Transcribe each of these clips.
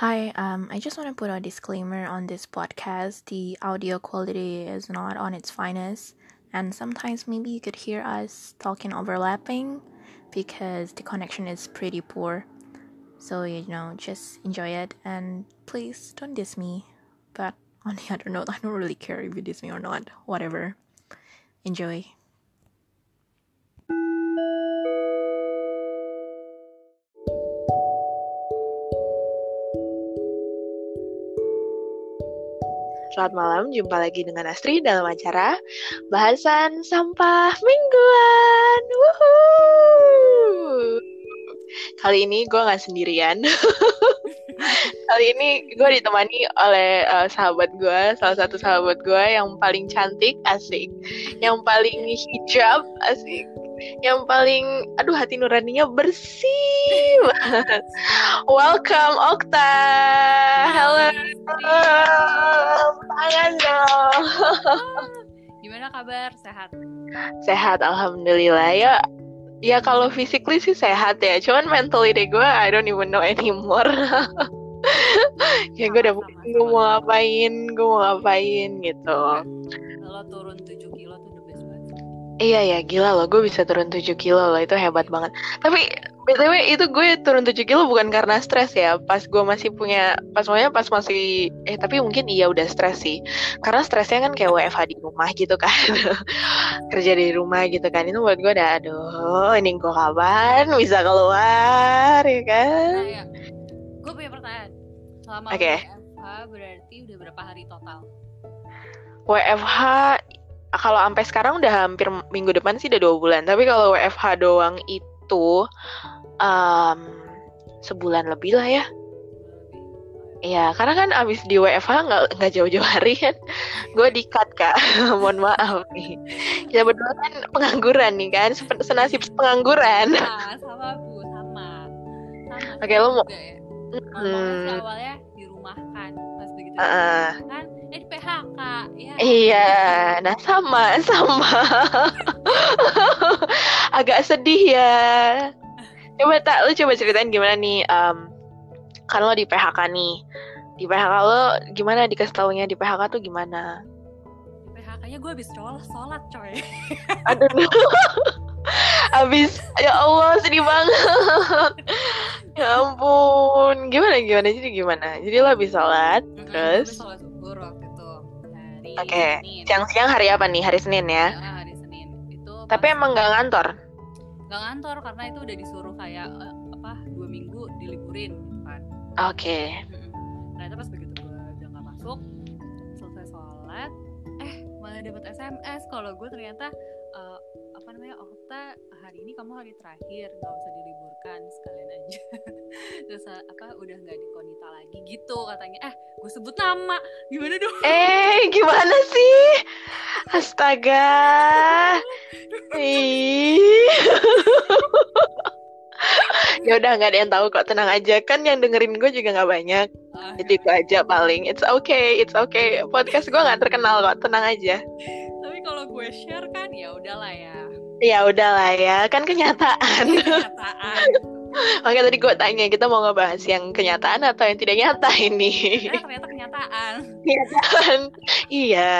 Hi, um, I just want to put a disclaimer on this podcast. The audio quality is not on its finest, and sometimes maybe you could hear us talking overlapping because the connection is pretty poor. So, you know, just enjoy it and please don't diss me. But on the other note, I don't really care if you diss me or not. Whatever. Enjoy. Selamat malam, jumpa lagi dengan Astri dalam acara Bahasan Sampah Mingguan. Woohoo! Kali ini gue gak sendirian. Kali ini gue ditemani oleh uh, sahabat gue, salah satu sahabat gue yang paling cantik, asik. Yang paling hijab, asik yang paling aduh hati nuraninya bersih banget. Welcome Okta. Halo. Tangan dong. Gimana kabar? Sehat? Sehat alhamdulillah ya. Ya kalau physically sih sehat ya, cuman mentally deh gue I don't even know anymore. ya gue udah gue mau ngapain, gue mau ngapain gitu. Kalau turun 7 kilo tuh the best banget. Iya ya, gila loh, gue bisa turun 7 kilo loh, itu hebat banget. Tapi BTW itu gue turun 7 kilo bukan karena stres ya, pas gue masih punya, pas semuanya pas masih, eh tapi mungkin iya udah stres sih. Karena stresnya kan kayak WFH di rumah gitu kan, kerja di rumah gitu kan, itu buat gue udah, aduh ini gue kapan bisa keluar ya kan. Nah ya, gue punya pertanyaan. Selama Oke. WFH berarti udah berapa hari total? WFH kalau sampai sekarang udah hampir minggu depan sih udah dua bulan tapi kalau WFH doang itu um, sebulan lebih lah ya Iya, karena kan abis di WFH nggak nggak jauh-jauh hari kan, gue di cut kak, mohon maaf nih. Kita berdua kan pengangguran nih kan, senasib pengangguran. Nah, sama bu, sama. Sama. Oke, lo mau- ya. Hmm, awalnya di rumah kan, pas begitu rumah kan, eh di PHK, ya. iya, nah sama sama, agak sedih ya. Coba tak, lu coba ceritain gimana nih, um, kan lo di PHK nih, di PHK lo gimana dikasih taunya di PHK tuh gimana? Di PHK-nya gue habis sholat, sholat coy. Aduh, abis ya Allah sedih banget. Ya ampun, gimana gimana jadi gimana? Jadi lo habis sholat, Mm-mm, gue terus, habis sholat zuhur waktu itu. Hari oke, Senin. siang-siang hari apa nih? Hari Senin ya? Ya, hari Senin. Itu Tapi emang nggak ngantor? Nggak ngantor karena itu udah disuruh kayak eh, apa dua minggu diliburin gitu kan Oke, Mm-mm. Dapet sms kalau gue ternyata eh, apa namanya Okta hari ini kamu hari terakhir nggak usah diliburkan sekalian aja terus eh, apa udah nggak di konita lagi gitu katanya eh gue sebut nama gimana dong Eh, gimana sih? Astaga. Ih. ya udah nggak ada yang tahu kok tenang aja. Kan yang dengerin gue juga nggak banyak. Ah, jadi gue aja paling. It's okay it's okay. Podcast gue nggak terkenal kok tenang aja. Tapi kalau gue share kan ya udahlah ya. Ya udahlah ya. Kan kenyataan. Kenyataan makanya tadi gue tanya kita mau ngebahas yang kenyataan atau yang tidak nyata ini? Karena ternyata kenyataan. Kenyataan. Iya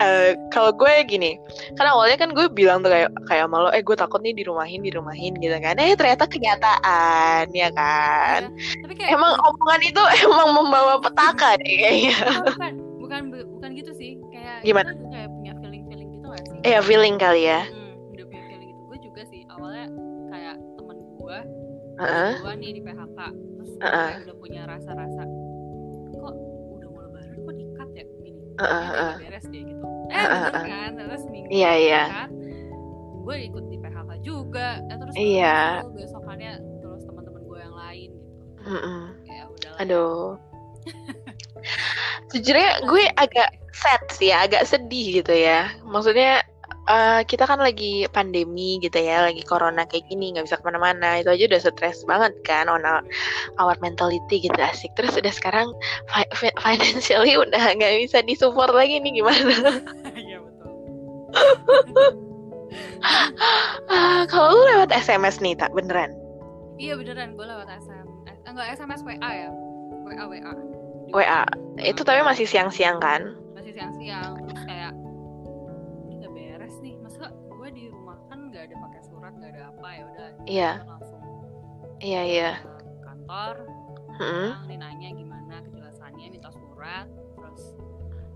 eh, kalau gue gini karena awalnya kan gue bilang tuh kayak kayak sama lo eh gue takut nih dirumahin dirumahin gitu kan. Eh ternyata kenyataan ya kan? Iya. tapi kayak emang omongan itu emang membawa petaka deh kayaknya. Oh, bukan bukan bukan gitu sih. Kayak Gimana? kayak punya feeling feeling gitu gak sih? Eh feeling kali ya. Hmm, Heeh. gue nih di PHK terus kayak udah punya rasa-rasa kok udah mau lebaran kok di cut ya gini kayaknya heeh. nggak beres deh gitu eh Heeh, bener kan terus minggu Iya, iya. kan gue ikut di PHK juga eh, terus Iya. nyusul besokannya terus teman-teman gue yang lain gitu Mm-mm. ya aduh sejujurnya gue agak sad sih ya, agak sedih gitu ya. Maksudnya eh, kita kan lagi pandemi gitu ya, lagi corona kayak gini, nggak bisa ke mana-mana. Itu aja udah stres banget kan, on our, our mentality gitu asik. Terus udah sekarang fi- fi- financially udah nggak bisa disupport lagi nih gimana? iya betul Ah, kalau lu lewat SMS nih tak beneran? Iya beneran gue lewat SMS, eh, enggak SMS WA ya. WA WA WA. Itu tapi masih siang-siang kan? masih siang-siang apa ya udah Iya. langsung Iya, iya. kantor nih nanya gimana kejelasannya minta surat terus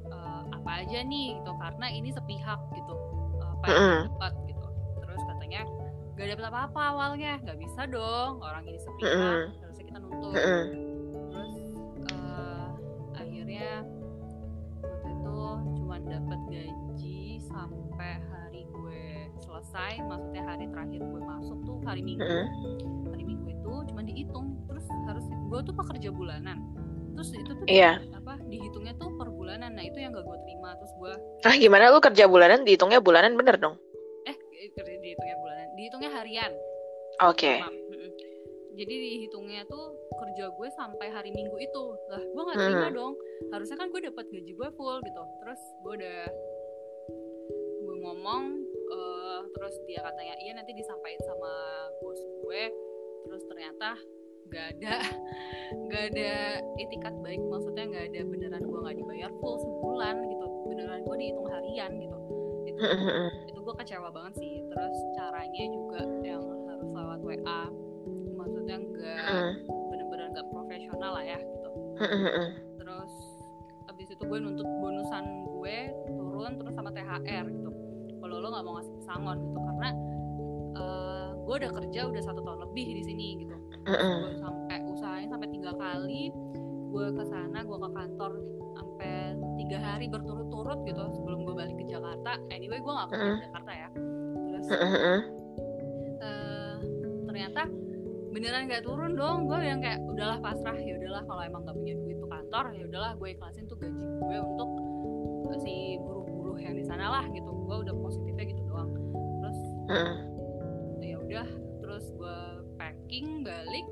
eh, apa aja nih gitu karena ini sepihak gitu apa yang Mm-mm. dapat gitu terus katanya gak dapat apa-apa awalnya nggak bisa dong orang ini sepihak Mm-mm. harusnya kita nuntut Mm-mm. terus eh, akhirnya waktu itu cuma dapat gaji selesai maksudnya hari terakhir gue masuk tuh hari minggu hari minggu itu cuma dihitung terus harus gue tuh pekerja bulanan terus itu tuh Iya. apa dihitungnya tuh per bulanan nah itu yang gak gue terima terus gue Ah, gimana lu kerja bulanan dihitungnya bulanan bener dong? eh kerja dihitungnya bulanan dihitungnya harian Oke. Mm-mm. jadi dihitungnya tuh kerja gue sampai hari minggu itu lah gue nggak terima Hmm. dong harusnya kan gue dapat gaji gue full gitu terus gue udah gue ngomong eh, terus dia katanya iya nanti disampaikan sama bos gue. Terus ternyata nggak ada nggak ada itikat baik maksudnya nggak ada beneran gue nggak dibayar full sebulan gitu. Beneran gue dihitung harian gitu. Itu itu gue kecewa banget sih. Terus caranya juga yang harus lewat WA maksudnya nggak Mm-mm. bener-bener nggak profesional lah ya gitu. Terus abis itu gue nuntut bonusan gue turun terus sama THR gitu kalau lo nggak mau ngasih pesangon gitu. Karena eh, gue udah kerja udah satu tahun lebih di sini gitu. Gue sampai usahain sampai tiga kali. Gue ke sana gue ke kantor sampai tiga hari berturut-turut gitu sebelum gue balik ke Jakarta. Anyway gue nggak kerja di. Jakarta ya. Terus eh, ternyata beneran nggak turun dong. Gue yang kayak udahlah pasrah ya udahlah kalau emang nggak punya duit tuh kantor ya udahlah gue ikhlasin tuh gaji gue untuk si buruh-buruh yang di sana lah gitu. Gue udah positifnya gitu doang. Terus Mm-mm. ya udah terus gue packing balik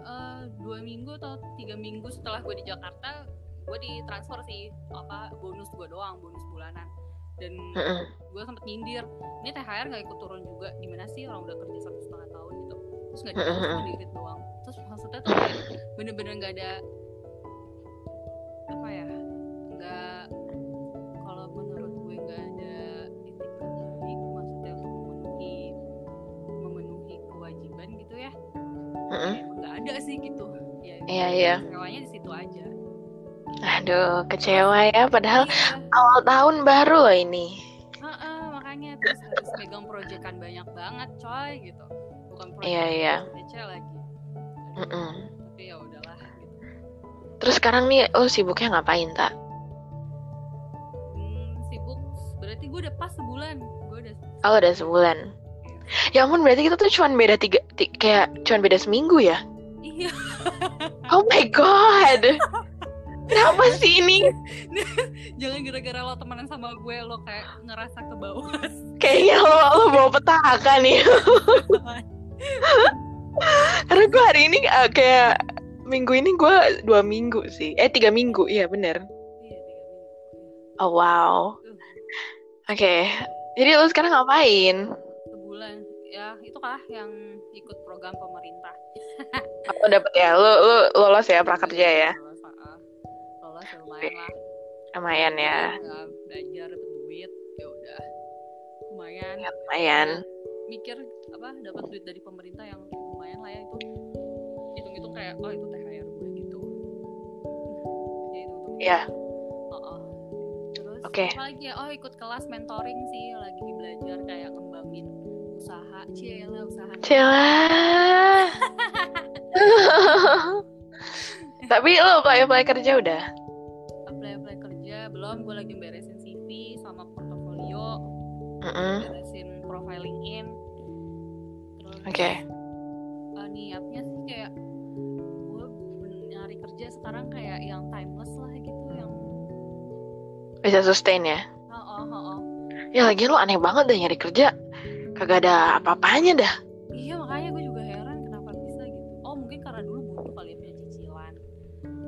eh, dua minggu atau tiga minggu setelah gue di Jakarta gue ditransfer sih apa bonus gue doang bonus bulanan. Dan gue sempet nyindir ini THR nggak ikut turun juga? Gimana sih orang udah kerja satu setengah tahun gitu? Terus nggak dikasih diirit doang. Terus maksudnya tuh kayak bener-bener nggak ada apa ya nggak ada sih gitu ya Iya, iya. kecewanya di situ aja Aduh, kecewa ya. Padahal iya awal tahun baru loh ini. Heeh, makanya terus harus megang proyekan banyak banget coy gitu bukan proyek Iya, iya. lagi Aduh, Mm-mm. tapi ya udahlah gitu Terus sekarang nih lu sibuknya ngapain, Tak? hmm, sibuk berarti gue udah pas sebulan gue udah Oh, udah sebulan. Ya ampun, berarti kita tuh cuman beda tiga, ti- kayak cuman beda seminggu ya? Iya Oh my god. Kenapa sih ini? jangan gara-gara lo temenan sama gue lo kayak ngerasa ke bawah Kayaknya lo, lo bawa petaka nih. Karena gue hari ini uh, kayak minggu ini gue dua minggu sih. Eh tiga minggu, iya bener. iya Oh wow. Oke, jadi lo sekarang ngapain? sebulan ya itu kah yang ikut program pemerintah Lo dapet ya, lo, lo lolos ya prakerja ya? lolos, ah. lolos ya lumayan lah Lumayan ya. Nggak belajar dapet duit ya udah lumayan Ya, lumayan. mikir apa dapat duit dari pemerintah yang lumayan lah ya itu hitung-hitung kayak oh itu THR gue gitu ya hitung-hitung Iya. oh, oh. terus Oke. apa lagi ya oh ikut kelas mentoring sih lagi belajar kayak ngembangin usaha cila usaha Cila. Tapi lo apply apply kerja udah? apply apply kerja belum gue lagi beresin CV sama portofolio Mm-mm. beresin profiling in terus Oke. uh, niatnya sih kayak gue nyari kerja sekarang kayak yang timeless lah gitu yang Bisa sustain ya? oh oh oh, oh. Ya lagi lo aneh banget deh nyari kerja. Kagak ada apa-apanya dah. iya makanya gue juga heran kenapa bisa gitu. Oh mungkin karena dulu butuh kali ya punya cicilan.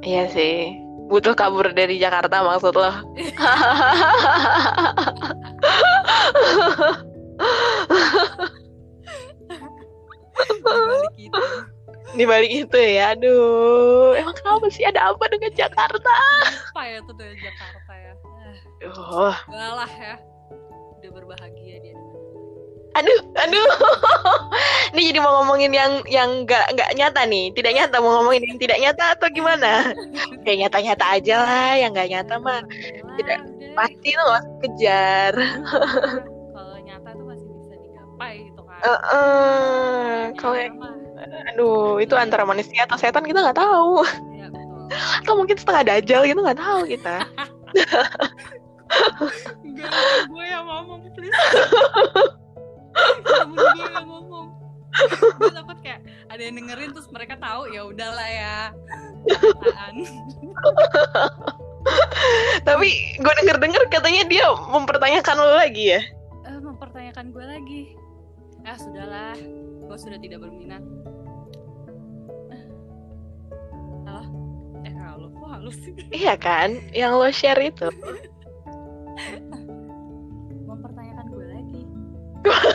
Iya sih. Butuh kabur dari Jakarta maksud lo? dibalik itu. Di balik itu ya aduh. Emang kenapa sih? Ada apa dengan Jakarta? Apa ya tuh dari Jakarta ya. Eh, oh. Enggak lah ya. Udah berbahagia dia dengan aduh aduh. Ini jadi mau ngomongin yang yang nggak nggak nyata nih. Tidak nyata mau ngomongin yang tidak nyata atau gimana? Kayak nyata nyata aja lah yang nggak nyata mah tidak. udah. pasti tuh nggak usah kejar kalau nyata tuh masih bisa digapai gitu kan. Eh, eh, kalau aduh itu antara manusia atau setan kita nggak tahu. Ya atau mungkin setengah dajal gitu nggak tahu kita. Gue yang ngomong please Temen gue yang ngomong. Gue takut kayak ada yang dengerin terus mereka tahu ya udahlah ya. Tapi gue denger denger katanya dia mempertanyakan lo lagi ya? Eh, mempertanyakan gue lagi. Ah sudahlah. Gue sudah tidak berminat. Halo? Eh halo, kok halus sih? iya kan? Yang lo share itu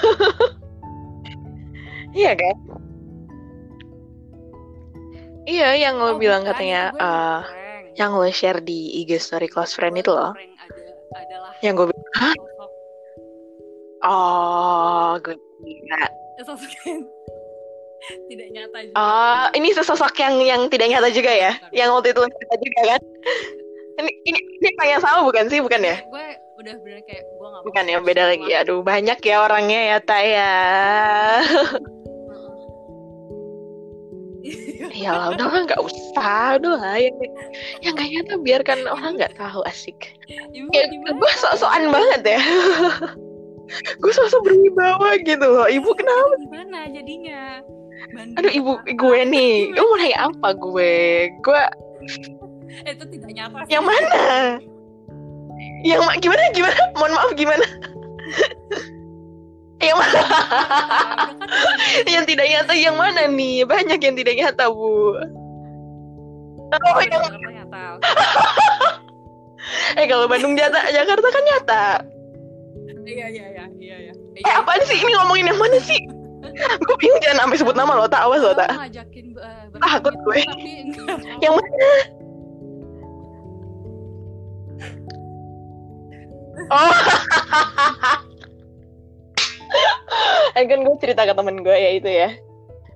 iya kan? Iya yang lo Oh, bilang bukan, katanya prank. yang lo share di IG story close friend itu loh. prank ada, adalah yang gue bilang Hah? oh gue kira eh, sosok yang tidak nyata juga. Oh ini sesosok yang yang tidak nyata juga ya? Yang waktu itu cerita juga kan ini ini ini yang sama bukan sih? Bukan ya? Gue udah bener kayak gue gak bukan ya beda lagi. aduh banyak ya orangnya ya tak ya. Ya lah udah lah nggak usah. Udah lah yang yang nggak nyata biarkan orang nggak tahu asik. Ibu kayak gimana? gue sok-sokan banget ya. Gue sosok berwibawa gitu loh. Ibu kenapa? Gimana jadinya? Banding aduh ibu gue nih. Lu mau nanya apa gue? Gue itu tidak nyata sih. yang mana? Yang ma- gimana gimana? Mohon maaf gimana? Yang mana? Yang tidak nyata yang mana nih? Banyak yang tidak nyata bu. Oh, yang nyata. Eh kalau Bandung nyata Jakarta kan nyata. Iya iya iya iya iya. eh apaan sih? Ini ngomongin yang mana sih? Gue bingung jangan sampai sebut nama lo tak awas lo tak. Ngajakin uh, Takut gue. Tapi yang mana oh. Eh kan gue cerita ke temen gue ya itu ya.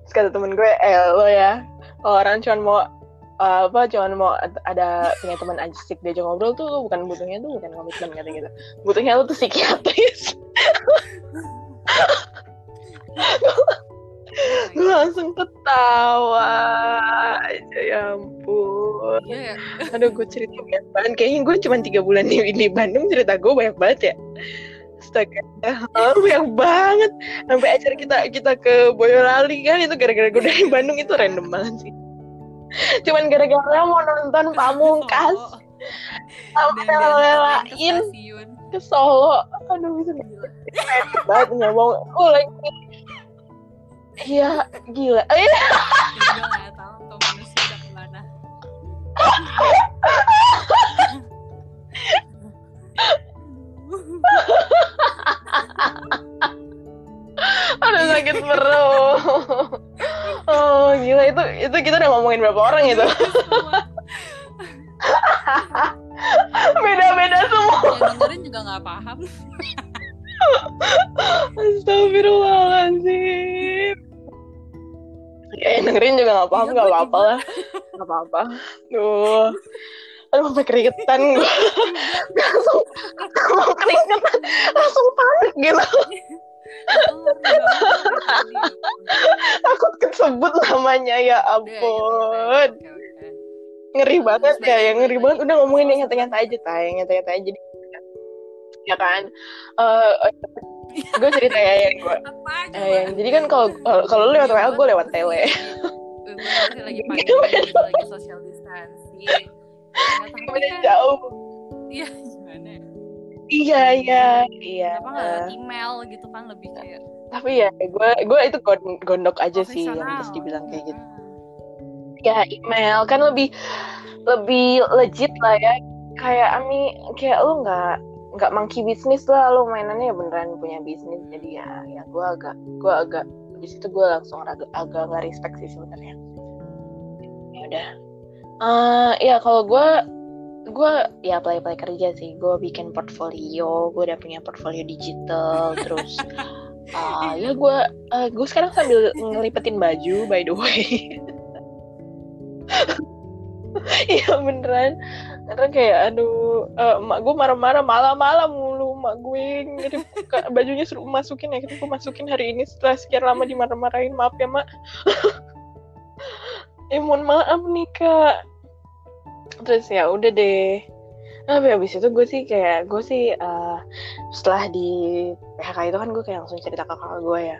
Terus kata temen gue eh lo ya orang cuman mau eh, apa cuman mau ad- ada punya teman asik diajak ngobrol tuh bukan butuhnya tuh bukan komitmen kata gitu. Butuhnya lu tuh psikiatris gue langsung ketawa aja ya ampun. Iya ya. aduh gue cerita banyak banget. Kayaknya gue cuma tiga bulan di, di Bandung cerita gue banyak banget ya. Astaga, oh, banyak banget. Sampai acara kita kita ke Boyolali kan itu gara-gara gue dari Bandung itu random banget sih. Cuman gara-gara mau nonton Pamungkas sampai diantarin ke Solo. Aduh itu banget ngomong oh lagi iya gila. Eh, Dan gue gak tahu tuh manusia udah ke mana. aduh sakit perut. Oh gila. Itu itu kita udah ngomongin berapa orang itu? Beda-beda semua. Yang dengerin juga gak paham. Astagfirullahaladzim Ya yang dengerin juga gak paham Iya, gak apa-apa lah. Gak apa-apa. Duh Aduh sampai keringetan gue Langsung Mau keringetan. Langsung panik gitu. Takut kesebut namanya ya Udah, ampun. Ngeri banget Terus ya ngeri banget. Udah ngomongin yang nyata-nyata aja tay Yang nyata-nyata aja Jadi Ya kan? Eh Gue cerita ya yang gue Apa? Eh, yang- jadi kan kalau kalau- lu lewat WA, gue lewat tele. Masih lagi pandemi, lagi social distancing. Kan, jauh. iya gimana ya? Iya iya iya. Kenapa nggak email gitu kan lebih kayak Tapi ya gue gue itu gon- gondok aja sih yang terus dibilang kayak gitu. Hmm. Ya email kan lebih lebih legit lah ya. Kayak Ami kayak lu nggak nggak monkey bisnis lah lu mainannya ya beneran punya bisnis jadi ya ya gue agak gue agak di situ gue langsung agak agak nggak respect sih sebenarnya. Ya udah. Eh, ya kalau gue gue ya apply apply kerja sih. Gue bikin portfolio gue udah punya portfolio digital terus uh, ya gue uh, gue sekarang sambil ngelipetin baju by the way. Iya beneran karena kayak aduh uh, emak gue marah-marah malam-malam mulu emak gue jadi bajunya suruh masukin ya gue masukin hari ini setelah sekian lama dimarah-marahin maaf ya mak eh mohon maaf nih kak. Terus ya udah deh. Tapi habis itu gue sih kayak gue sih uh, setelah di PHK itu kan gue kayak langsung cerita ke kakak gue ya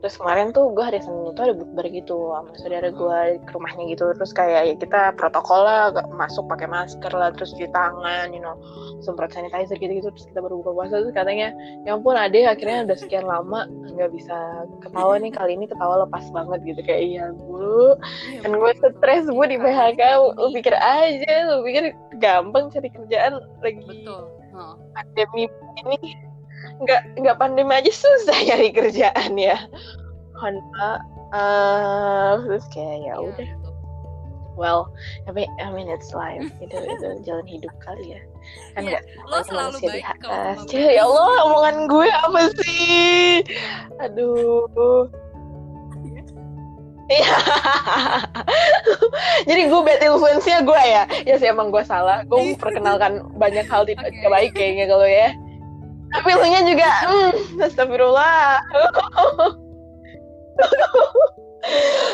terus kemarin tuh gue hari Senin itu ada bukber gitu sama saudara gue ke rumahnya gitu. Terus kayak ya kita protokol lah masuk pakai masker lah terus cuci tangan you know semprot sanitizer gitu gitu terus kita baru buka puasa. Terus katanya ya ampun ade akhirnya udah sekian lama nggak bisa ketawa nih kali ini ketawa lepas banget gitu. Kayak iya bu. Kan gue stres bu di PHK lu pikir aja lu pikir gampang cari kerjaan lagi. Betul. Pandemi ini nggak nggak pandemi aja susah nyari kerjaan ya. Honda uh, terus kayak ya udah. Well I mean, I mean it's life. Itu itu jalan hidup kali ya. Kan yeah, lo selalu baik di atas. ya Allah omongan gue apa sih? Aduh. Iya. Jadi gue bad influence-nya gue ya. Ya sih emang gue salah. Gue memperkenalkan banyak hal tidak okay. baik kayaknya kalau ya tapi lu nya juga hmm, astagfirullah.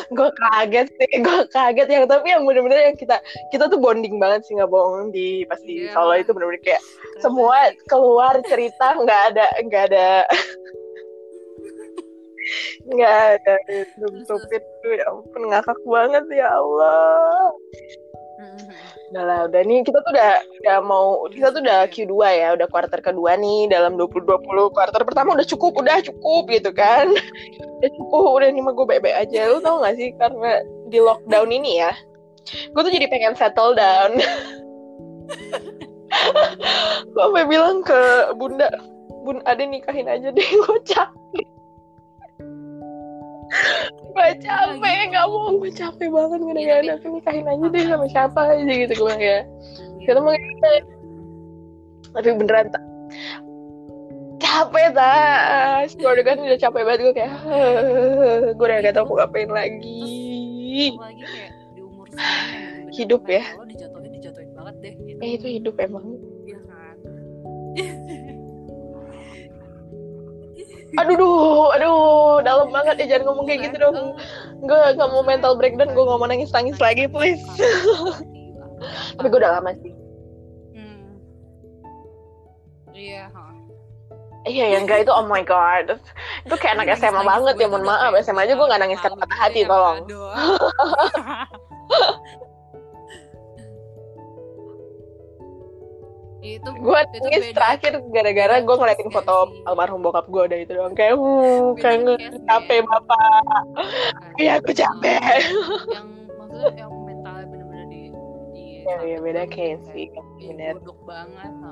Gue kaget sih gue kaget yang tapi yang bener-bener yang kita kita tuh bonding banget sih nggak bohong di pas di yeah. Solo itu bener-bener kayak Keren semua keluar cerita nggak ada nggak ada. Nggak ada tuh ya ampun ngakak banget ya Allah Udah lah, udah nih kita tuh udah udah mau kita tuh udah Q2 ya, udah kuarter kedua nih dalam 2020. Kuarter pertama udah cukup, udah cukup gitu kan. udah cukup, udah nih mah gue baik-baik aja. Lu tau gak sih karena di lockdown ini ya, gue tuh jadi pengen settle down. gue sampai bilang ke bunda, bun ada nikahin aja deh, gue capek gue capek nggak mau gue capek banget gue udah ada aku nikahin aja deh sama siapa aja gitu gue ya. Kita mau tapi beneran tak capek tas gue kan udah capek banget gue kayak gue udah gak tau mau ngapain lagi. Apalagi kayak di umur hidup ya. kalau dijatuhin dijatuhin banget deh gitu. eh itu hidup emang. Iya kan aduh duh, aduh dalam banget ya jangan ngomong kayak gitu dong. Gue gak mau mental breakdown gue gak mau nangis nangis lagi please. Tapi gue udah lama sih. Iya Iya yang enggak itu oh my god. Itu kayak anak SMA banget ya mohon maaf SMA aja gue gak nangis kata patah hati tolong itu gue nangis terakhir gara-gara gue ngeliatin foto almarhum bokap gue udah itu doang. Kayak uh kayak capek bapak. Iya aku capek. Yang maksudnya yang mental bener-bener di di ya, ya beda case sih bener. godok banget ha.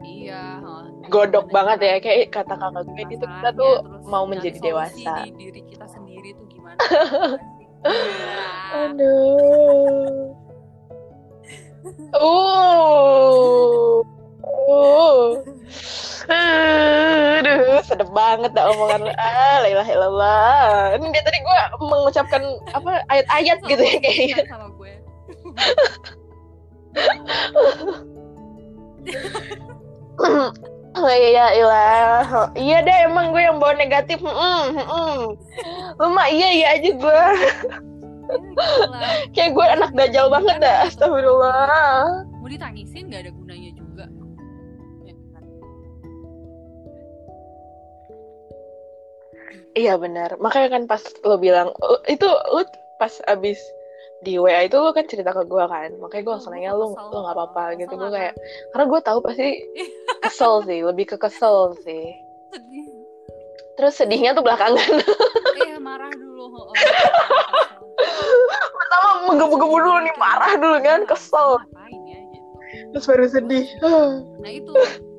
iya ha. godok banget ya kayak kata kakak gue itu kita tuh mau menjadi dewasa di diri kita sendiri tuh gimana aduh Uh. Uh. Aduh, sedep banget dah omongan ah, la ilaha illallah. Ini dia tadi gue mengucapkan apa ayat-ayat gitu ya kayaknya. Sama gue. Oh iya ilah Iya deh emang gue yang bawa negatif mm, mm. Lu mah iya iya aja gue Kayak gue anak dajal banget dah Astagfirullah. Mau ditangisin gak ada gunanya juga? Ya, kan? Iya benar. Makanya kan pas lo bilang Itu lo pas abis di WA itu lo kan cerita ke gue kan. Makanya gue langsung nanya lo lo nggak apa-apa? Gitu gue kayak karena gue tahu pasti kesel sih lebih ke kesel sih. Sedih. Terus sedihnya tuh belakangan. Iya marah dulu oh, pertama menggebu-gebu dulu nih marah dulu kan kesel ya, gitu. terus baru sedih nah itu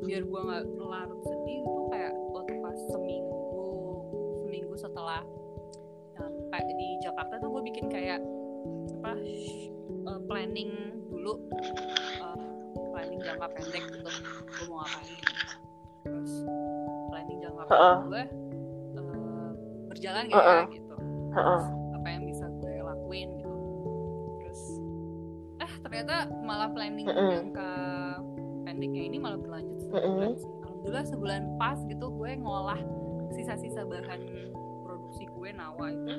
biar gue nggak larut sedih itu kayak waktu pas seminggu seminggu setelah sampai di Jakarta tuh gue bikin kayak apa uh, planning dulu uh, planning jangka pendek gitu gue mau ngapain terus planning jangka pendek Heeh. gue uh, berjalan gak Heeh. ya gitu Heeh. Lakuin gitu terus eh ternyata malah planning Mm-mm. jangka pendeknya ini malah berlanjut sebulan sih alhamdulillah sebulan pas gitu gue ngolah sisa-sisa bahan produksi gue nawa itu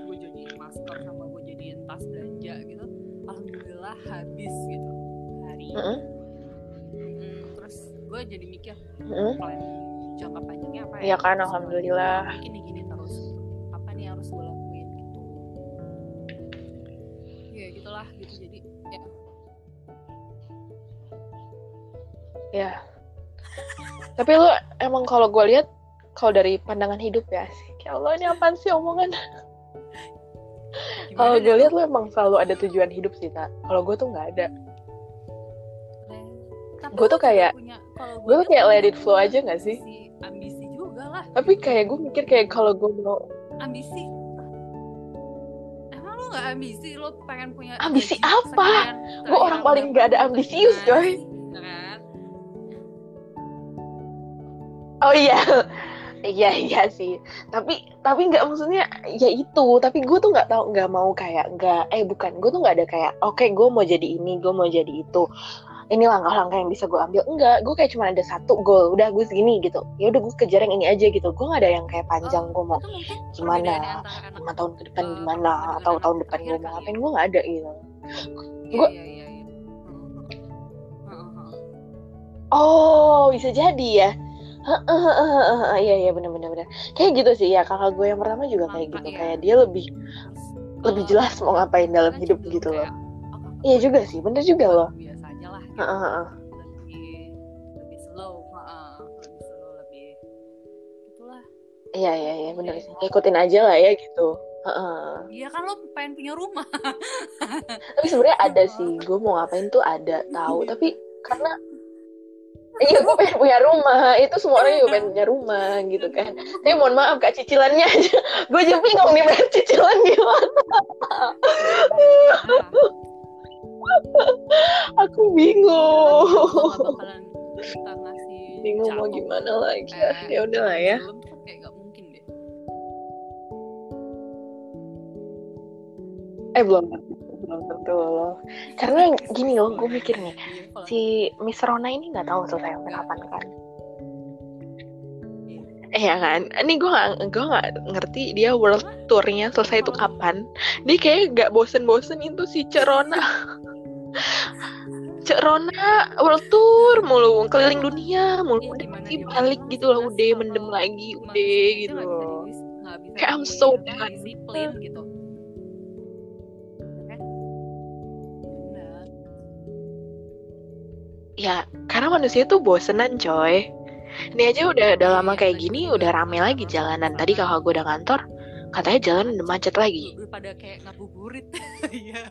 gue jadiin masker sama gue jadiin tas belanja gitu alhamdulillah habis gitu hari. Mm, terus gue jadi mikir Mm-mm. plan jangka panjangnya apa ya Iya kan, alhamdulillah. nih gini jadi ya Ya. Tapi lu emang kalau gue lihat kalau dari pandangan hidup ya sih. Ya Allah ini apaan sih omongan? Kalau gue lihat lu emang selalu ada tujuan hidup sih, tak. Kalau gue tuh nggak ada. Gua lu tuh kayak- Gue tuh kayak let it flow aja nggak sih? ambisi, juga lah Tapi kayak gue mikir kayak kalau gue mau ambisi lu gak ambisi lu pengen punya Ambisi gaji apa? Gua orang paling nggak ada ambisius, coy. ya kan? Oh iya, iya iya sih. Tapi tapi nggak maksudnya ya itu. Tapi gue tuh nggak tahu nggak mau kayak nggak eh bukan. Gue tuh nggak ada kayak oke gue mau jadi ini, gue mau jadi itu. Ini langkah-langkah yang bisa gue ambil. Enggak, gue kayak cuma ada satu goal. Udah gue segini gitu. Ya udah gue kejar yang ini aja gitu. Gue nggak ada yang kayak panjang. Gue mau Itu mungkin gimana? lima tahun ke depan gimana atau tahun depan gue mau kali ngapain ya. gue nggak ada gitu. Iya, iya, iya, iya. Oh bisa jadi ya. Iya iya benar benar. Kayak gitu sih ya kakak gue yang pertama juga kayak gitu. iya. Kayak dia lebih lebih kalau jelas mau ngapain dalam hidup gitu loh. oh, Iya juga sih, bener juga loh. Gitu. Heeh, heeh. lebih lebih slow heeh, lebih slow lebih itulah Iya iya iya bener sih. Ikutin aja lah ya gitu. Heeh. iya kan lo pengen punya rumah Tapi sebenarnya ada sih, gue mau ngapain tuh ada tahu. Tapi karena Iya gue pengen punya rumah Itu semua orang juga pengen punya rumah gitu kan Tapi mohon maaf kak cicilannya aja Gue juga bingung nih bayar cicilan gimana Aku bingung. Nggak bakalan kita ngasih Bingung mau gimana lagi. Eh, Ya. ya tuh kayak gak mungkin deh. Eh belum. Belum tentu loh. Karena gini loh gue mikir nih. Si Miss Rona ini gak tahu selesai sampai kapan kan Iya kan, ini gue gak, gue gak ngerti dia world tournya selesai itu kapan. Dia kayak gak bosen-bosen itu si Cek Rona. Cek Rona world tour mulu, keliling dunia mulu. Iya, Udah dia balik gitu lah, jelas udah mendem lagi, udah manusia itu gitu loh. Kayak I'm so done. gitu Kan? Benar. Ya, karena manusia tuh bosenan coy. Ini aja udah udah lama Iya, kayak gini, udah rame lagi jalanan. Tadi kakak gue udah kantor, katanya jalan udah macet lagi. Udah pada kayak ngabuburit iya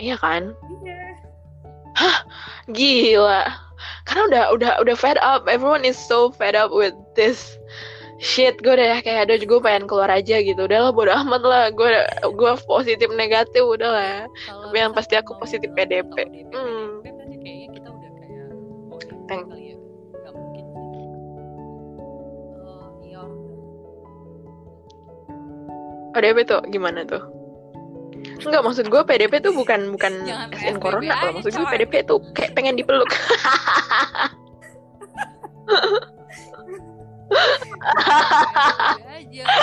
Iya kan? iya Gila. Karena udah udah udah fed up. Everyone is so fed up with this shit. Gue udah kayak ada gue pengen keluar aja gitu. Udahlah bodo amat lah. Gue gue positif negatif udahlah. Kalau Tapi yang pasti aku positif PDP. Hmm. PDP tuh gimana tuh? Enggak maksud gue PDP tuh bukan bukan Jangan PSBB corona loh. Maksud gue. PDP tuh kayak pengen dipeluk. aja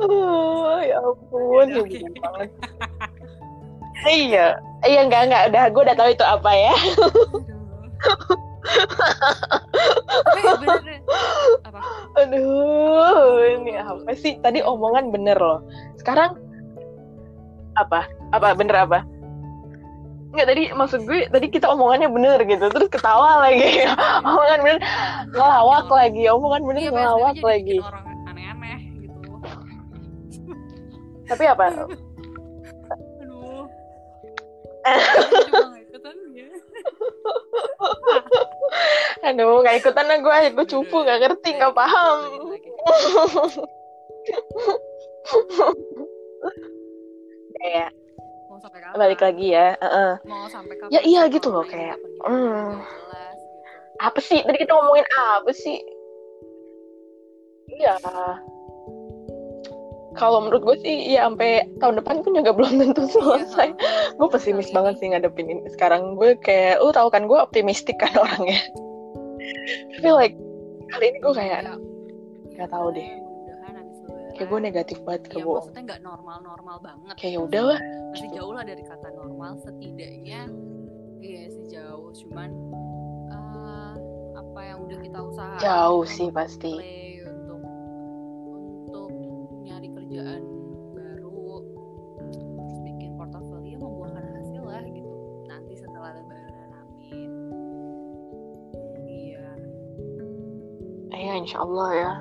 Oh, ya ampun, banget. Iya, iya enggak enggak udah gue udah tahu itu apa ya. Aduh. Tapi bener apa? Aduh, ini apa sih? Tadi omongan bener loh. Sekarang apa? Apa bener apa? Enggak tadi maksud gue tadi kita omongannya bener gitu terus ketawa lagi omongan bener ngelawak lagi omongan bener Iya, ngelawak lagi orang aneh-aneh gitu. tapi apa Aduh. Jadi gua nggak ikutan ya. aduh nggak ikutan lah gue gue cupu nggak ngerti nggak paham. kayak mau sampai kapan? Balik lagi ya Heeh. mau sampai kapan? Ya, iya gitu loh, kayak, hmm. apa sih? Tadi kita ngomongin apa sih? Iya kalau menurut gue sih ya sampai tahun depan pun juga belum tentu selesai. Iya, gue pesimis Kali banget sih ngadepin ini. Sekarang gue kayak lu tau kan gue optimistik kan orangnya. Tapi like kali ini gue kayak Ya, nggak tahu deh. lebaran. Kayak gue negatif banget ke ya gue maksudnya nggak normal-normal banget. Kayak ya udahlah. Masih jauh lah dari kata normal setidaknya iya sih jauh. Cuman eh, apa yang udah kita usahakan jauh sih pasti. play kerjaan baru terus bikin portofolio membuahkan hasil lah gitu. Nanti setelah lebaran amin. Iya. Ya insya Allah ya.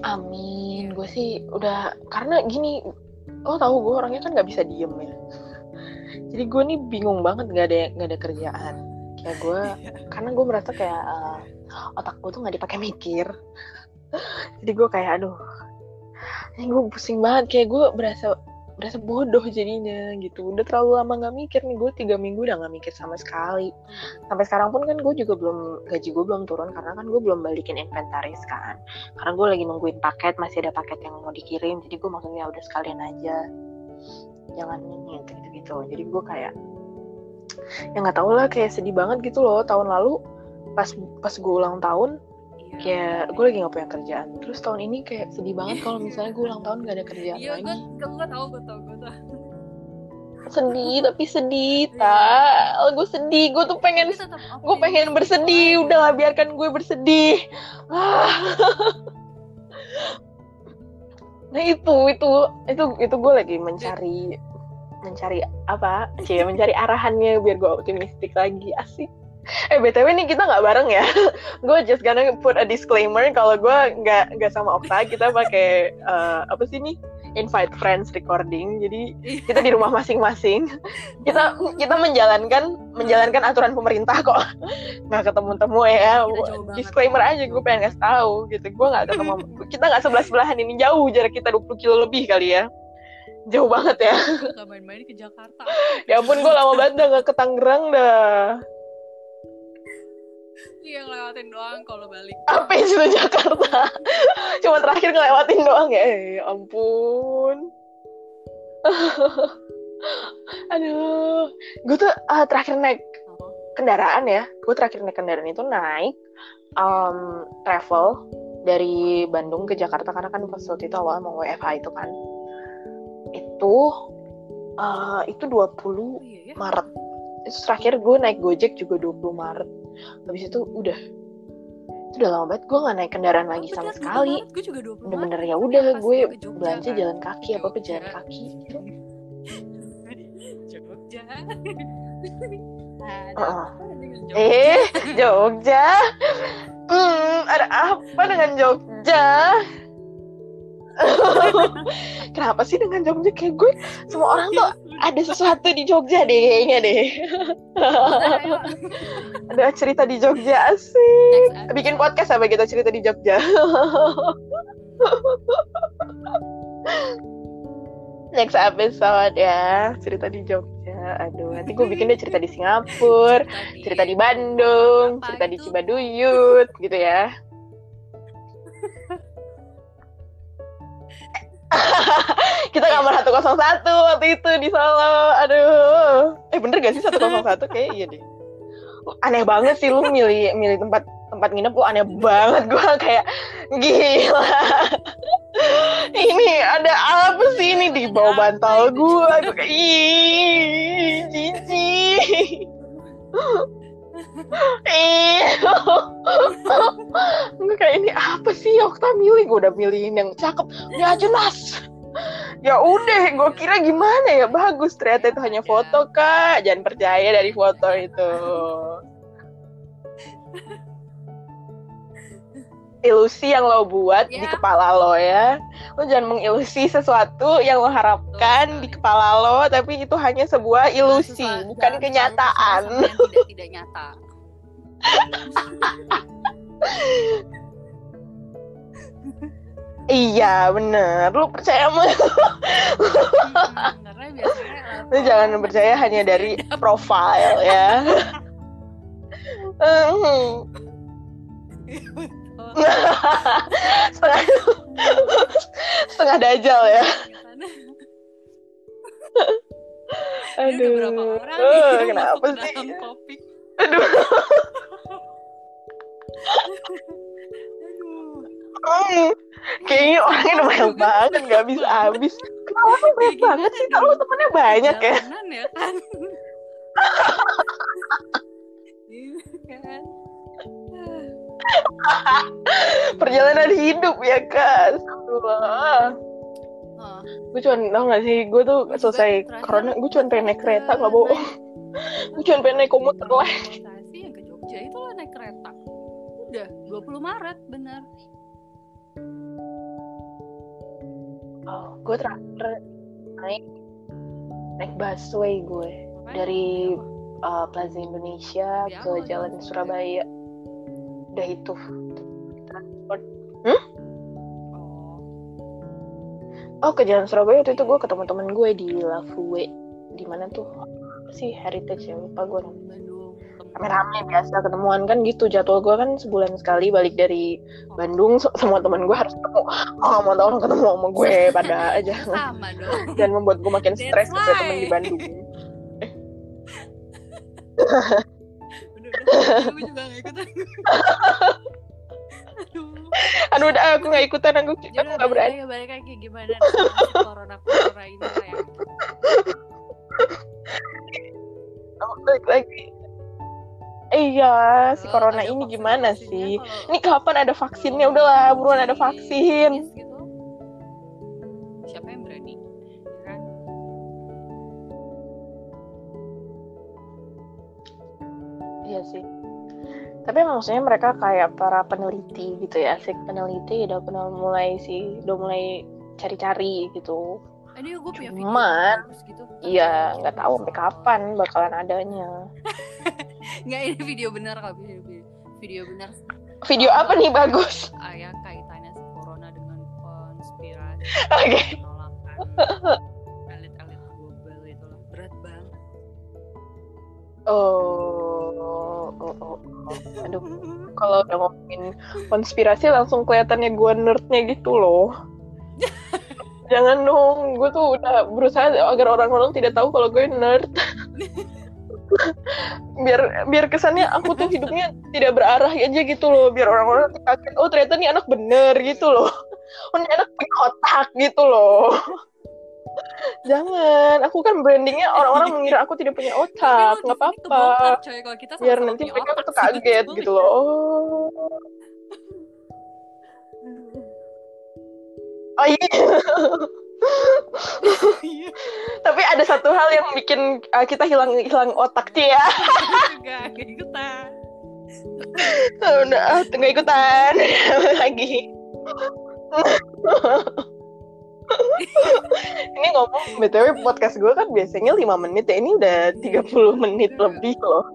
Amin. Gue sih udah karena gini lo tahu gue orangnya kan nggak bisa diem ya. Jadi gue nih bingung banget nggak ada nggak ada kerjaan. Kayak gue karena gue merasa kayak eh, otak gue tuh nggak dipakai mikir. Jadi gue kayak aduh gue pusing banget kayak gue berasa berasa bodoh jadinya gitu. Udah terlalu lama nggak mikir nih gue tiga minggu udah nggak mikir sama sekali. Sampai sekarang pun kan gue juga belum gaji gue belum turun karena kan gue belum balikin inventaris kan. Karena gue lagi nungguin paket masih ada paket yang mau dikirim. Jadi gue maksudnya udah sekalian aja jangan ini gitu gitu jadi gue kayak ya nggak tau lah kayak sedih banget gitu loh. Tahun lalu pas pas gue ulang tahun. Kayak gue lagi nggak punya kerjaan. Terus tahun ini kayak sedih banget kalau misalnya gue ulang tahun gak ada kerjaan iya gue lagi. gue tau gue tau gue tau sedih tapi sedih tak gue sedih gue tuh pengen gue pengen optimis bersedih. aja. udah lah biarkan gue bersedih. Ah. nah itu itu itu itu gue lagi mencari mencari apa? Sih mencari arahannya biar gue optimistik lagi. Asik eh btw nih kita nggak bareng ya. Gue just gonna put a disclaimer kalau gue nggak nggak sama Okta kita pakai eh, apa sih nih? Invite friends recording. Jadi kita di rumah masing-masing. Kita kita menjalankan menjalankan aturan pemerintah kok. Nggak ketemu temu ya disclaimer aja gue pengen kasih tahu gitu. Gue nggak ketemu kita nggak sebelah sebelahan ini. Jauh jarak kita 20 kilo lebih kali ya. Jauh banget ya. Gak main-main ke Jakarta. Ya ampun gue lama banget dah nggak ke Tangerang dah Iya ngelewatin doang kalau balik. Apa itu Jakarta? Cuma terakhir ngelewatin doang ya? Eh, ampun. Aduh. Gue tuh ah, terakhir naik kendaraan ya. Gue terakhir naik kendaraan itu naik um, travel dari Bandung ke Jakarta karena kan pas waktu itu awal mau WFH itu kan. Itu uh, itu 20 oh iya ya. Maret. Itu terakhir gue naik Gojek juga 20 Maret habis itu udah itu udah lama banget gue nggak naik kendaraan lagi Oh, sama bener, sekali. Gue juga 20 bener-bener ya udah gue Jogja belanja kan. jalan kaki apa jalan kaki gitu Jogja apa dengan Jogja? Eh, Jogja. Hmm, ada apa dengan Jogja? Kenapa sih dengan Jogja kayak gue semua orang tuh ada sesuatu di Jogja deh kayaknya deh. Ada cerita di Jogja episode. Bikin podcast apa kita cerita di Jogja? Next episode ya cerita di Jogja. Aduh, nanti gue bikin deh cerita di Singapura, cerita di Bandung, Apa cerita di itu? Cibaduyut gitu ya. Kita kamar 101 waktu itu di Solo. Aduh. Eh bener gak sih 101? Kayak iya deh. Aneh banget sih lu milih milih tempat tempat nginep lu aneh banget gua kayak gila. ini ada apa sih ini di bawah bantal gua? Gua kayak ih, jijik. Gue kayak ini apa sih Okta milih gue udah milihin yang cakep ya jelas ya udah gue kira gimana ya? Bagus ternyata itu hanya foto kak. Jangan percaya dari foto itu. Ilusi yang lo buat di Ya. kepala lo ya. Lo jangan mengilusi sesuatu yang lo harapkan di kepala lo tapi itu hanya sebuah ilusi Sesuatu- bukan dalam kenyataan. sesuatu tidak tidak nyata Iya bener, lu percaya? Hmm, karena biasanya Lu jangan percaya hanya dari profile ya. Setengah setengah dajal ya. Aduh, berapa orang Eh, kenapa sih? Aduh, Hmm. kayaknya orangnya udah banyak banget, nggak bisa habis. Kenapa sih banyak banget sih? gimana Kalau temennya banyak ya. Ya kan Iya kan Perjalanan hidup ya kan. Astagfirullah. Oh, Gue cuma tau gak sih, gue tuh juga selesai corona, gue cuma pengen naik ke kereta, nggak bohong. Gue cuma pengen naik komuter. Transportasi yang ke Jogja itu lo naik kereta Udah 20 Maret bener Oh, gue terakhir naik naik busway gue dari apa? uh, Plaza Indonesia Dari ke Jalan dong. Surabaya. Udah itu. Transport. Oh, Oh, ke Jalan Surabaya waktu itu gue ketemu teman gue di Lavue. Di mana tuh? Apa sih Heritage ya? Lupa gue namanya. Rame-rame biasa ketemuan kan gitu. Jadwal gue kan sebulan sekali balik dari Bandung. semua teman gue harus ketemu. Oh, mau tau orang ketemu sama gue pada aja. Sama dong Dan membuat gue makin stres ketika temen why. di Bandung. Gue juga gak ikutan Aduh udah aku gak ikutan. Aku, aku Jadi gak berani. balik, lagi gimana corona-corona ini lah ya Aku balik lagi. Iya, si Kalau corona ini gimana sih? kalau- Ini kapan ada vaksinnya? Udahlah, buruan ada vaksin. Gitu, siapa yang berani ya kan Iya sih. Tapi emang maksudnya mereka kayak para peneliti gitu ya, asik peneliti udah pernah mulai sih, udah mulai cari-cari gitu. ini gue punya Cuman, gitu Iya, nggak tahu sampai kapan bakalan adanya. nggak ini video benar kok video, video, video benar Video apa nih bagus? ah, ya kaitannya si corona dengan konspirasi Oke. penolakan elit-elit global itulah berat banget Oh, oh, oh, oh. aduh. Kalau udah ngomongin konspirasi langsung kelihatannya gue nerdnya gitu loh. Jangan dong, gue tuh udah berusaha agar orang-orang tidak tahu kalau gue nerd. biar biar kesannya aku tuh hidupnya tidak berarah aja gitu loh. Biar orang-orang kaget oh ternyata nih anak bener gitu loh. Oh anak punya otak gitu loh. Jangan. Aku kan brandingnya orang-orang mengira aku tidak punya otak. nggak apa-apa. biar nanti mereka tuh kaget gitu loh. oh oh Iya, tapi ada satu hal yang bikin uh, kita hilang hilang otak sih ya. Gak ikutan. udah ah, nggak ikutan. Lagi. Ini ngomong btw podcast gue kan biasanya 5 menit ya. Ini udah 30 menit lebih loh.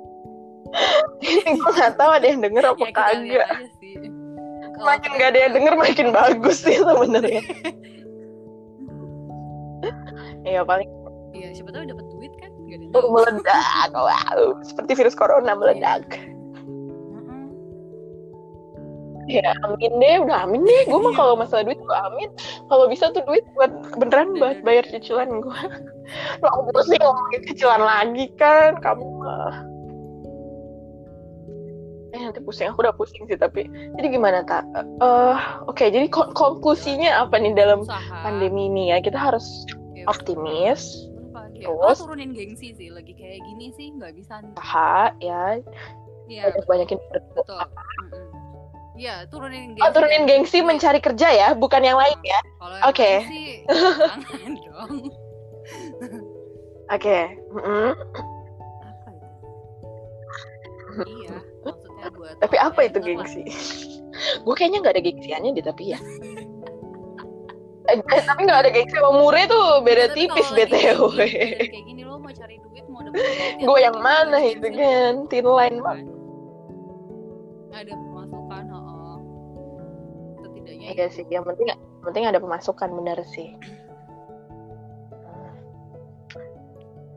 Gue nggak tahu ada yang denger apa Ya, kagak. makin gak ada yang denger makin bagus sih sebenarnya Iya paling Iya, siapa tahu dapat duit kan? Oh, meledak wow. Seperti virus corona meledak. Mm-mm. ya amin deh udah amin deh. Gue mah kalau masalah duit gue amin. Kalau bisa tuh duit buat beneran buat bayar cicilan gue lo aku pusing ngomongin cicilan lagi kan kamu mah eh nanti pusing aku udah pusing sih tapi jadi gimana tak eh oke jadi ko- konklusinya apa nih dalam Usaha. pandemi ini ya kita harus Ya, optimis? Terus? Oh, turunin gengsi sih. Lagi kayak gini sih nggak bisa. usaha ya Iya, banyak banyakin betul. Iya, turunin gengsi. oh turunin gengsi mencari kerja ya bukan yang lain ya Oke. jangan dong. oke. Apa itu? iya, buat Tapi apa itu lah. gengsi? gue kayaknya nggak ada gengsiannya deh tapi ya. Eh, eh, tapi nggak ada gengsi sama Mure tuh beda Tapi tipis btw. kayak gini lo mau cari duit mau dapet ya gue yang gitu, mana itu kan? Thin line banget. ada pemasukan oh setidaknya iya sih yang penting yang penting ada pemasukan bener sih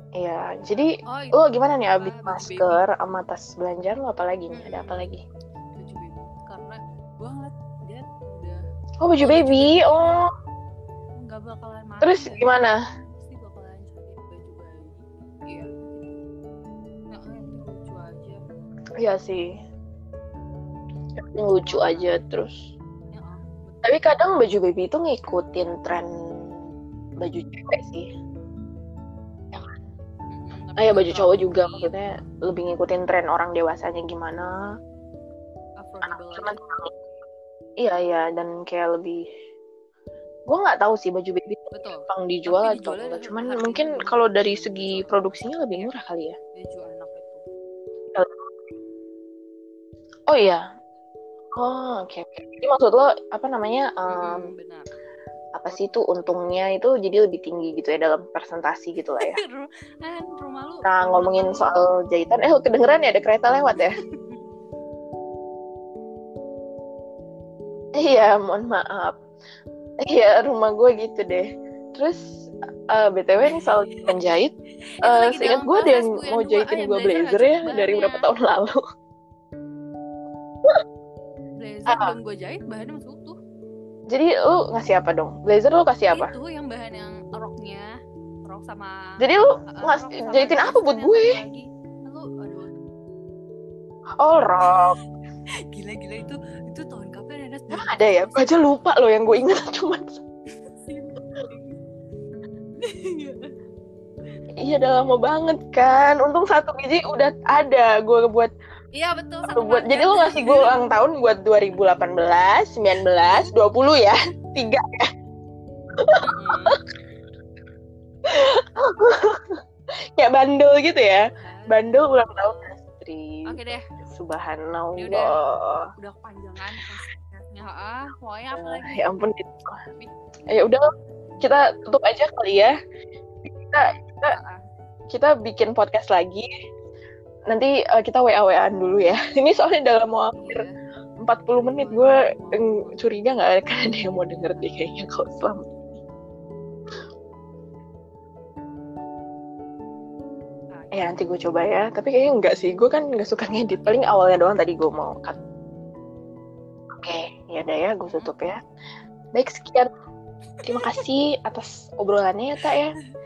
Iya, jadi oh lo gimana nih abis masker sama tas belanja lo apa lagi nih? Ada apa lagi? baju baby karena gue ngeliat dia udah Oh baju baby, oh. Nggak bakalan mati terus dan gimana? pasti bakalan cari baju bayi iya nah, lucu aja. Iya sih, yang lucu aja terus. ya Tapi kadang baju baby itu ngikutin tren baju cewek sih. Ah ya baju nggak cowok juga maksudnya lebih ngikutin tren orang dewasanya gimana. affordable Cuman iya iya dan kayak lebih gue nggak tahu sih baju baby itu betul gampang dijual Tapi atau enggak. Cuman mungkin lebih kalau dari segi produksinya lebih Iya. murah kali ya. baju anak itu Oh iya. Oh oke oke. Jadi maksud lo apa namanya benar apa sih itu untungnya itu jadi lebih tinggi gitu ya dalam presentasi gitu lah ya. Rumah lu Nah ngomongin soal jahitan, eh kedengeran ya ada kereta lewat ya? Iya mohon maaf. Iya rumah gue gitu deh. Terus eh, btw nih soal penjahit, Itu eh lagi seingat gue ada yang mau jahitin ah, gue blazer ya dari berapa bahannya. tahun lalu. blazer Ah. belum gue jahit bahannya utuh Jadi lu ngasih apa dong? Blazer lu kasih apa? itu yang bahan yang roknya rok sama Jadi lu uh, ngas sama jahitin apa buat gue? lagi. lu aduh Oh rok. gila gila itu itu tahun kapan ya Nas? Emang ada ya? Gue aja lupa loh yang gue ingat cuma Iya udah lama banget kan. Untung satu biji udah ada gue buat iya betul satu buat. Jadi lu ngasih gue ulang tahun buat 2018, 19, 20 ya. Tiga. Mm-mm. Kayak bandel gitu ya. Kan. Bandel ulang tahun Astri. oke deh Subhanallah. Ini udah- udah kepanjangan ah pokoknya apa lagi Ya ampun. Ya udah kita tutup aja kali ya. Kita Ah, kita bikin podcast lagi. Nanti eh, kita WA-WAan dulu ya. Ini soalnya dalam mau hampir iya. 40 menit. Gue curiga nggak ada yang mau denger deh kayaknya kalau selama Ah, ya nanti gue coba ya. Tapi kayaknya enggak sih. Gue kan nggak suka ngedit. Paling awalnya doang tadi gue mau cut. Oke ya udah ya. Gue tutup ya. Baik sekian. Terima kasih atas obrolannya ya tak ya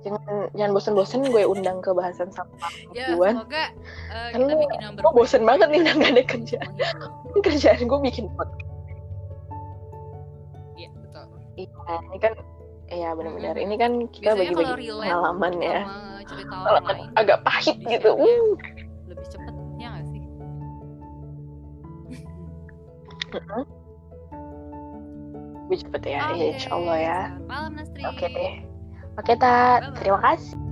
jangan jangan bosen-bosen gue undang ke bahasan sama ya perempuan semoga uh, kita lu- bikin yang gue bosen banget nih udah gak ada kerjaan menghibur. kerjaan gue bikin podcast iya betul iya ini kan Iya benar-benar. Mm-mm. Ini kan kita bagi-bagi pengalaman ya. Pengalaman agak pahit di gitu. Uh. lebih cepet ya nggak sih Lebih cepet ya, Oke, ya insya Allah ya. malam Nastri Oke deh. Oke. Bye-bye. Terima kasih.